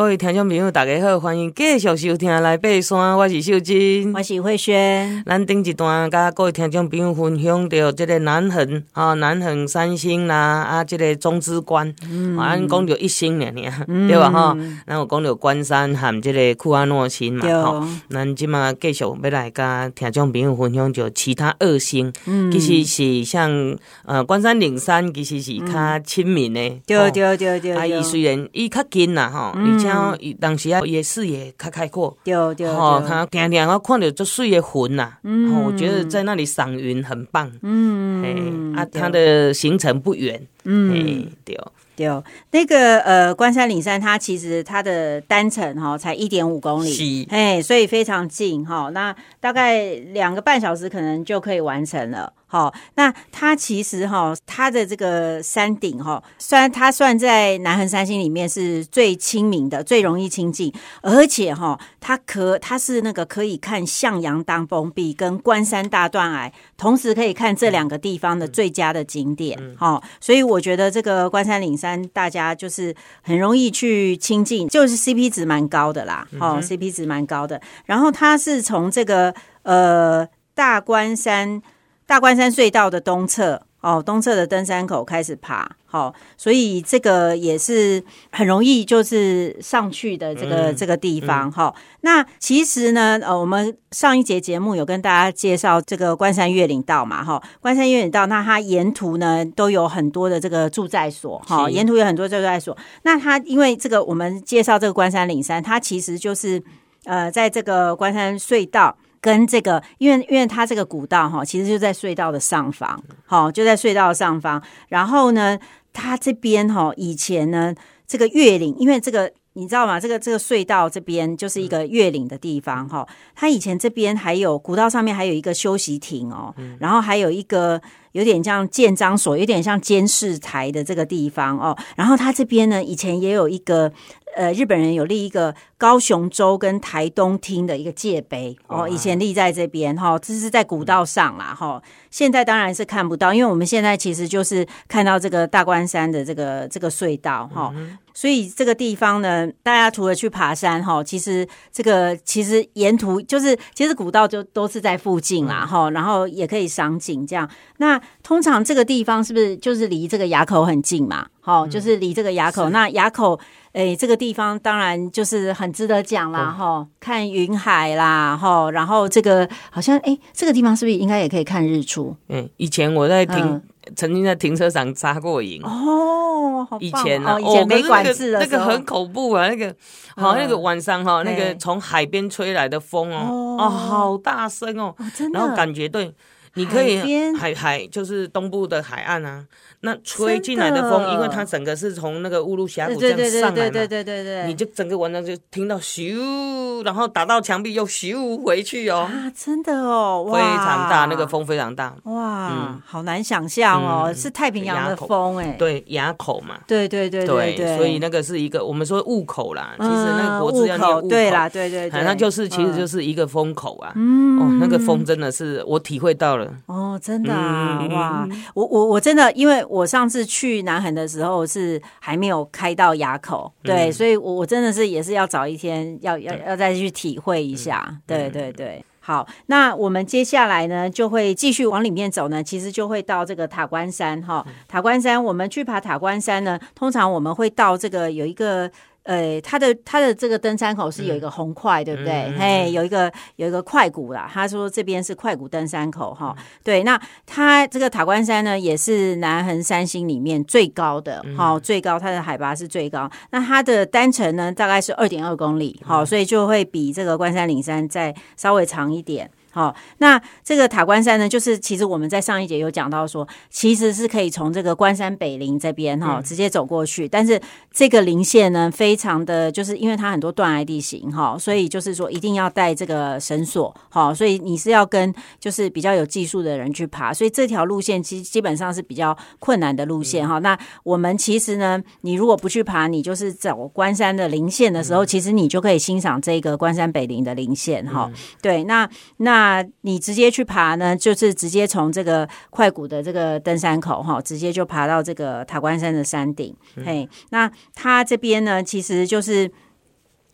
各位听众朋友，大家好，欢迎继续收听来爬山。我是秀珍，我是慧萱。咱顶一段甲各位听众朋友分享到这个南横啊，南横三星啦，啊，这个中之关，嗯，咱讲着一星尔尔，嗯、对吧？哈，咱有讲着关山和这个库阿诺星嘛，哈，咱今嘛继续要来甲听众朋友分享就其他二星，嗯，其实是像呃关山岭山，其实是较亲民的，对对对对，啊，伊虽然伊较近啦，哈，嗯。像当时啊，也视野开开阔，对对，吼，他点点我看到就水的云呐，嗯，我觉得在那里赏云很棒，嗯，啊，它的行程不远，嗯，对。对，那个呃，关山岭山，它其实它的单程哈才一点五公里，哎，所以非常近哈，那大概两个半小时可能就可以完成了。好，那它其实哈，它的这个山顶哈，虽然它算在南横三星里面是最亲民的、最容易亲近，而且哈，它可它是那个可以看向阳当风壁跟关山大断崖，同时可以看这两个地方的最佳的景点。好，所以我觉得这个关山岭山大家就是很容易去亲近，就是 CP 值蛮高的啦。哦，CP 值蛮高的。然后它是从这个呃大关山。大关山隧道的东侧哦，东侧的登山口开始爬，好、哦，所以这个也是很容易就是上去的这个、嗯、这个地方哈、嗯哦。那其实呢，呃，我们上一节节目有跟大家介绍这个关山越岭道嘛，哈、哦，关山越岭道，那它沿途呢都有很多的这个住在所，哈、哦，沿途有很多住在所。那它因为这个我们介绍这个关山岭山，它其实就是呃，在这个关山隧道。跟这个，因为因为它这个古道哈，其实就在隧道的上方，好，就在隧道的上方。然后呢，它这边哈，以前呢，这个月岭，因为这个你知道吗？这个这个隧道这边就是一个月岭的地方哈。它以前这边还有古道上面还有一个休息亭哦，然后还有一个有点像建章所，有点像监视台的这个地方哦。然后它这边呢，以前也有一个。呃，日本人有立一个高雄州跟台东厅的一个界碑哦，以前立在这边哈，这是在古道上啦哈。现在当然是看不到，因为我们现在其实就是看到这个大关山的这个这个隧道哈，所以这个地方呢，大家除了去爬山哈，其实这个其实沿途就是其实古道就都是在附近啦哈，然后也可以赏景这样。那通常这个地方是不是就是离这个垭口很近嘛？好，就是离这个垭口，那垭口。哎、欸，这个地方当然就是很值得讲啦，哈、哦！看云海啦，哈！然后这个好像，哎、欸，这个地方是不是应该也可以看日出？嗯，以前我在停，嗯、曾经在停车场扎过营哦，好棒以前呢、以前没管制的、哦那个，那个很恐怖啊，那个好像那个晚上哈，那个从海边吹来的风哦，哦，好大声哦，哦真的，然后感觉对，你可以海海就是东部的海岸啊。那吹进来的风，因为它整个是从那个乌鲁峡谷这样上来嘛，对对对对对对，你就整个晚上就听到咻，然后打到墙壁又咻回去哦。啊，真的哦，非常大，那个风非常大。哇，嗯，好难想象哦，是太平洋的风哎。对，垭口嘛。对对对对对，所以那个是一个我们说雾口啦，其实那个国字要念雾口。对啦，对对对，它就是其实就是一个风口啊。嗯，哦，那个风真的是我体会到了。哦，真的啊，哇，我我我真的因为。我上次去南横的时候是还没有开到垭口，对，嗯、所以我我真的是也是要找一天要要要再去体会一下，嗯、对对对。好，那我们接下来呢就会继续往里面走呢，其实就会到这个塔关山哈。塔关山，我们去爬塔关山呢，通常我们会到这个有一个。呃，它的它的这个登山口是有一个红块，嗯、对不对？嗯、嘿，有一个有一个快谷啦。他说这边是快谷登山口哈。嗯、对，那它这个塔关山呢，也是南横三星里面最高的，好、嗯，最高它的海拔是最高。那它的单程呢，大概是二点二公里，好、嗯，所以就会比这个关山岭山再稍微长一点。好，那这个塔关山呢，就是其实我们在上一节有讲到说，其实是可以从这个关山北林这边哈、嗯、直接走过去，但是这个林线呢，非常的就是因为它很多断崖地形哈，所以就是说一定要带这个绳索哈，所以你是要跟就是比较有技术的人去爬，所以这条路线其实基本上是比较困难的路线哈。嗯、那我们其实呢，你如果不去爬，你就是走关山的林线的时候，嗯、其实你就可以欣赏这个关山北林的林线哈。嗯、对，那那。那你直接去爬呢，就是直接从这个快谷的这个登山口哈，直接就爬到这个塔关山的山顶。嘿，那它这边呢，其实就是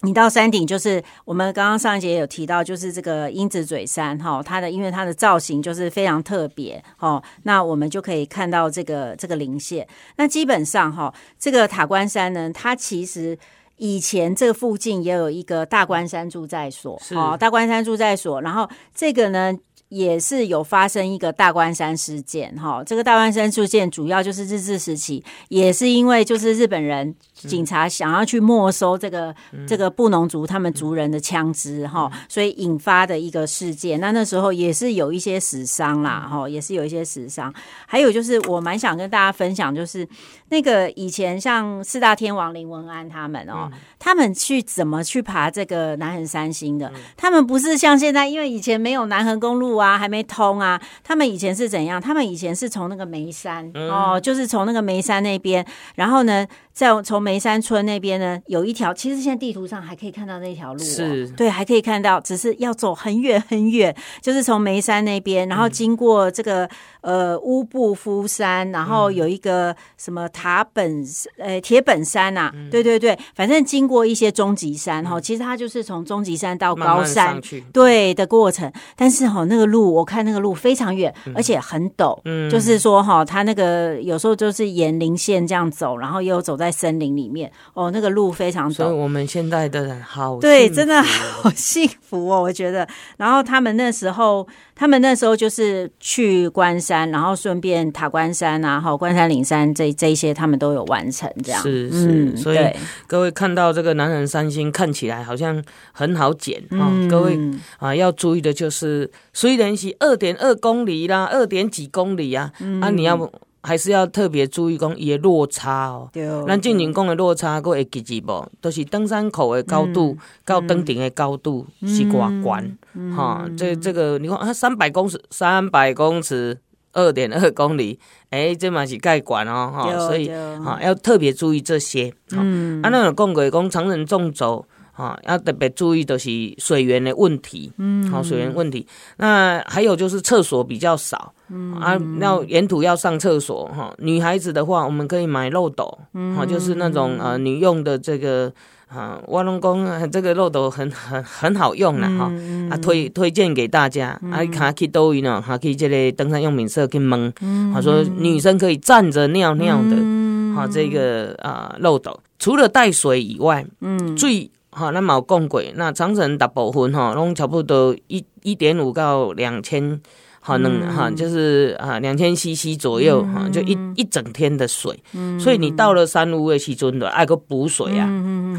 你到山顶，就是我们刚刚上一节有提到，就是这个鹰子嘴山哈，它的因为它的造型就是非常特别哦，那我们就可以看到这个这个零线。那基本上哈，这个塔关山呢，它其实以前这附近也有一个大关山住在所，哦，大关山住在所，然后这个呢。也是有发生一个大关山事件，哈，这个大关山事件主要就是日治时期，也是因为就是日本人警察想要去没收这个、嗯、这个布农族他们族人的枪支，哈、嗯，所以引发的一个事件。那那时候也是有一些死伤啦，哈，也是有一些死伤。还有就是我蛮想跟大家分享，就是那个以前像四大天王林文安他们哦，嗯、他们去怎么去爬这个南横三星的？嗯、他们不是像现在，因为以前没有南横公路。啊，还没通啊！他们以前是怎样？他们以前是从那个眉山、嗯、哦，就是从那个眉山那边，然后呢，再从梅山村那边呢，有一条，其实现在地图上还可以看到那条路、哦，是。对，还可以看到，只是要走很远很远，就是从梅山那边，然后经过这个。嗯呃，乌布夫山，然后有一个什么塔本，呃，铁本山呐、啊，嗯、对对对，反正经过一些终极山哈，嗯、其实它就是从终极山到高山，慢慢对的过程。但是哈，那个路我看那个路非常远，嗯、而且很陡，嗯，就是说哈，它那个有时候就是沿林线这样走，然后又走在森林里面，哦，那个路非常陡。所以我们现在的人好，对，真的好幸福哦，我觉得。然后他们那时候。他们那时候就是去关山，然后顺便塔关山啊，好关山岭山这这一些，他们都有完成这样。是是，嗯、所以各位看到这个南人三星看起来好像很好捡啊，嗯、各位啊要注意的就是，虽然是二点二公里啦，二点几公里啊，嗯、啊你要。还是要特别注意讲伊的落差哦。对。咱进行讲的落差，各会记住无？都是登山口的高度，到登顶的高度是寡关。哈，这这个你看啊，三百公尺，三百公尺，二点二公里，哎，这嘛是盖管哦。哈，所以哈要特别注意这些。嗯。啊，那有讲过讲长人纵走。啊，要特别注意的是水源的问题，嗯，好，水源问题。那还有就是厕所比较少，嗯啊，要沿途要上厕所哈。女孩子的话，我们可以买漏斗，嗯，好，就是那种呃女用的这个啊，挖龙宫这个漏斗很很很好用了哈，啊推推荐给大家，啊，卡去抖音呢，还可以这类登山用品社去问，他说女生可以站着尿尿的，好，这个啊漏斗除了带水以外，嗯，最哈，那冇讲过，那长城大部分哈，拢差不多一一点五到两千，哈能哈，就是啊两千 CC 左右哈，嗯、就一一整天的水，嗯、所以你到了山屋的时阵，就爱个补水啊，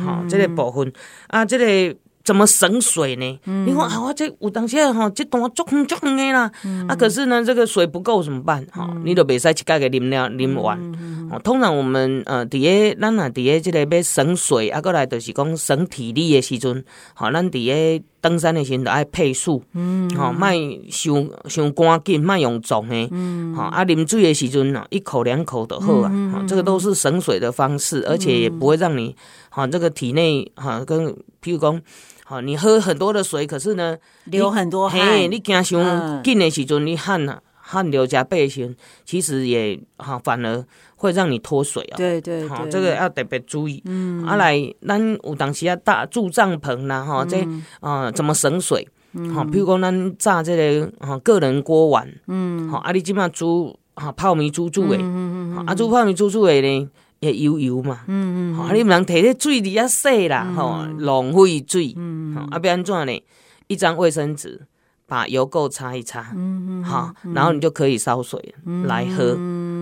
好、嗯，这个部分。啊，这个。怎么省水呢？嗯、你看啊，我这有当时哈，这段足远足远的啦。嗯、啊，可是呢，这个水不够怎么办？哈、嗯，你都别使去盖个啉了啉完。哦嗯、通常我们呃，底下咱啊，底下这个要省水啊，过来就是讲省体力的时阵，好，咱底下登山的时阵都爱配速，嗯，好，卖伤伤赶紧，卖用重的，嗯，好，啊，啉水的时阵呢，一口两口就好啊，嗯、这个都是省水的方式，而且也不会让你，好，这个体内哈，跟譬如讲。好，你喝很多的水，可是呢，流很多汗。你惊想紧的时阵，你汗啊，汗流浃背时，其实也哈，反而会让你脱水啊。对对，好，这个要特别注意。嗯，啊来，咱有当时啊搭住帐篷啦，哈，这啊怎么省水？好，譬如讲咱炸这个哈个人锅碗，嗯，好，啊你即马煮啊泡面煮煮诶，嗯嗯啊煮泡面煮煮诶呢。也油油嘛，嗯嗯，啊，你不能摕咧水里啊洗啦，吼，浪费水，嗯，啊，要安怎呢？一张卫生纸把油垢擦一擦，嗯嗯，好，然后你就可以烧水来喝，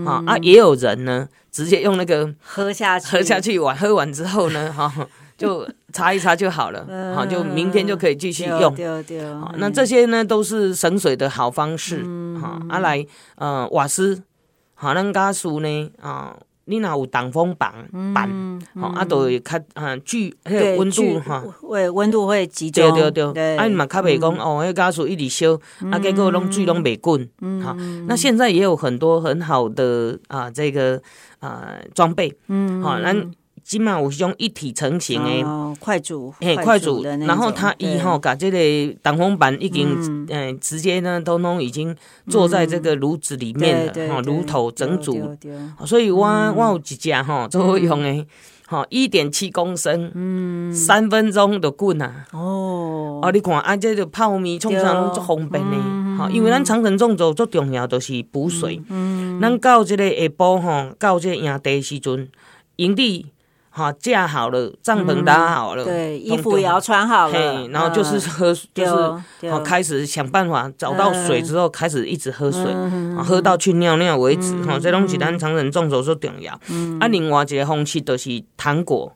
啊啊，也有人呢，直接用那个喝下去，喝下去完，喝完之后呢，哈，就擦一擦就好了，好，就明天就可以继续用，对对，那这些呢都是省水的好方式，哈，啊来，呃，瓦斯，好，咱家属呢，啊。你若有挡风板板，好啊，都会较啊，聚迄个温度哈，会温度会集中。对对对，啊，你嘛较袂讲哦，迄家属一直烧，啊，结果拢水拢袂滚。好，那现在也有很多很好的啊，这个啊装备，嗯，好，咱。起码有种一体成型的快煮，嘿，快煮，然后它以后把这个挡风板已经，嗯，直接呢都弄已经坐在这个炉子里面了，哈，炉头整组。所以我我有一只哈，最好用的，吼，一点七公升，嗯，三分钟就滚啊！哦，啊，你看啊，这个泡面冲上拢足方便的，哈、嗯，因为咱长程纵走最重要就是补水，嗯，咱到这个下晡吼，到这个营地时阵，营地。好架好了，帐篷搭好了，嗯、对，衣服也要穿好了，嘿，然后就是喝，嗯、就是好开始想办法找到水之后，开始一直喝水，嗯、喝到去尿尿为止，哈、嗯，这东西咱长程纵走最重要。嗯、啊，另外一个风气就是糖果。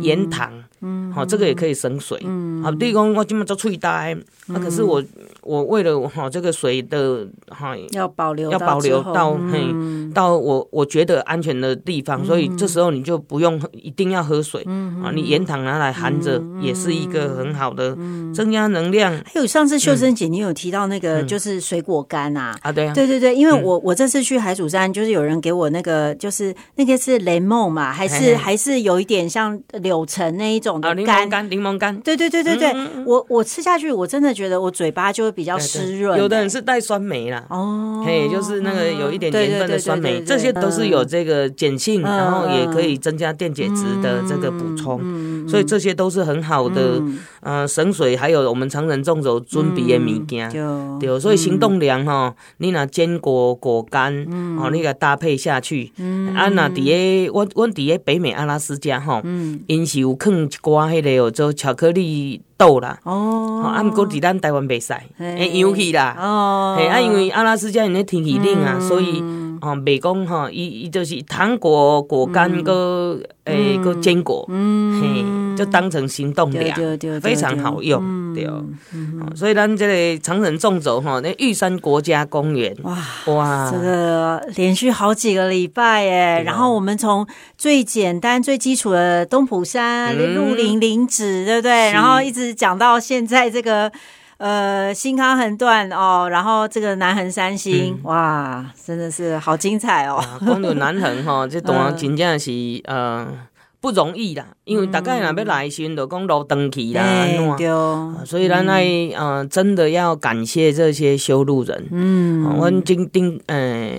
盐糖，好，这个也可以省水。好，比如讲我今麦做脆呆，啊，可是我我为了哈这个水的哈要保留要保留到嘿到我我觉得安全的地方，所以这时候你就不用一定要喝水。啊，你盐糖拿来含着也是一个很好的增加能量。还有上次秀珍姐你有提到那个就是水果干啊。啊对对对对，因为我我这次去海主山就是有人给我那个就是那个是雷梦嘛，还是还是有一点像。柳橙那一种的干，柠檬干，柠檬干，对对对对对，我我吃下去，我真的觉得我嘴巴就会比较湿润。有的人是带酸梅啦，哦，嘿，就是那个有一点盐分的酸梅，这些都是有这个碱性，然后也可以增加电解质的这个补充，所以这些都是很好的，呃，省水，还有我们长程纵走准备的物件，对，所以行动粮哈，你拿坚果果干，哦，你给它搭配下去，啊，那底下我我底下北美阿拉斯加哈，因是有放一寡迄个哦，做巧克力豆啦。哦，啊，毋过伫咱台湾袂使，会氧气啦。哦，嘿，啊，因为阿拉斯加因咧天气冷啊，所以哦，袂讲吼，伊伊就是糖果、果干个诶个坚果，嘿，就当成行动粮，非常好用，对。所以咱这个长城纵走吼，那玉山国家公园，哇哇，这个连续好几个礼拜耶，然后我们从最简单、最基础的东埔山、鹿林林子，对不对？然后一直讲到现在这个。呃，新康横断哦，然后这个南横三星，嗯、哇，真的是好精彩哦！光有南横哈，这当然真正是呃。不容易啦，因为大概若要来时，就讲路断去啦，对，所以咱来呃，真的要感谢这些修路人。嗯，我顶顶呃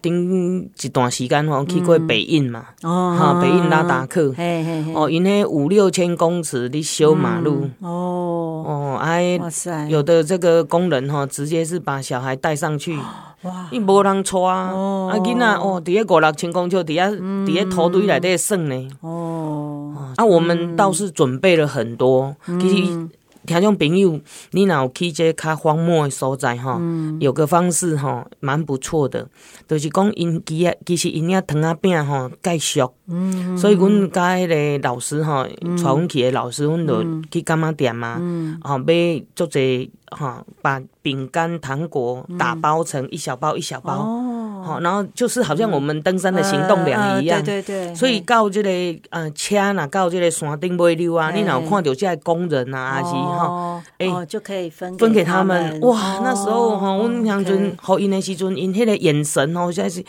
顶一段时间吼去过北印嘛，哦，哈，北印拉达克，嘿嘿嘿，哦，因为五六千公尺的修马路，哦。哦，哎，哇塞，有的这个工人哈，直接是把小孩带上去。哇！伊无人带啊，啊囡仔哦，伫咧五六千公尺，伫咧伫咧土堆内底耍呢。哦，啊，我们倒是准备了很多。其实听众朋友，你若有去这较荒漠的所在哈，有个方式吼，蛮不错的，就是讲因其啊，其实因遐糖仔饼吼介俗。嗯，所以阮甲迄个老师吼，带阮去的老师，阮就去柑仔店嘛，吼买足侪。吼，把饼干、糖果打包成一小包一小包，好，然后就是好像我们登山的行动量一样，对对对。所以到这个呃车呐，到这个山顶买溜啊，你哪有看到这些工人啊，还是哈，哎，就可以分分给他们。哇，那时候哈，我乡村好因的时阵，因迄个眼神哦，实在是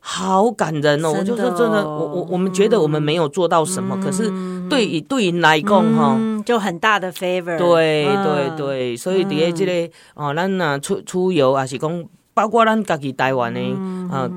好感人哦。我就说真的，我我我们觉得我们没有做到什么，可是对于对于来讲哈。就很大的 favor，对对对，所以底下这个哦，咱呐出出游啊是讲，包括咱家己台湾的啊，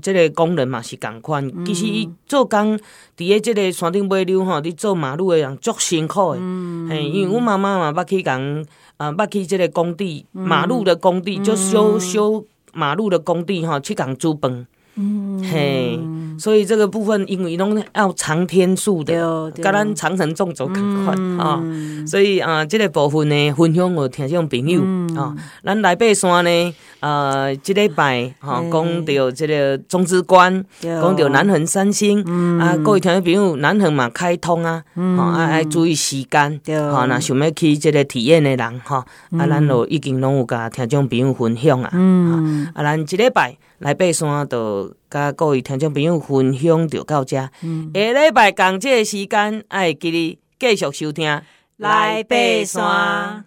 这个工人嘛是共款。其实伊做工伫咧即个山顶买溜吼，你做马路的人足辛苦的。嘿，因为阮妈妈嘛捌去共啊，捌去即个工地马路的工地，就修修马路的工地吼，去共煮饭。嗯，嘿。所以这个部分，因为拢要长天数的，跟咱长城纵走同款啊。所以啊，这个部分呢，分享我听众朋友啊，咱来爬山呢，呃，这礼拜哈，讲到这个中之关，讲到南横三星啊，各位听众朋友，南横嘛开通啊，啊，爱注意时间，哈，那想要去这个体验的人哈，啊，咱就已经拢有甲听众朋友分享啊，啊，咱这礼拜来爬山就。甲各位听众朋友分享就到这，下礼拜同这个时间，爱记哩继续收听来爬山。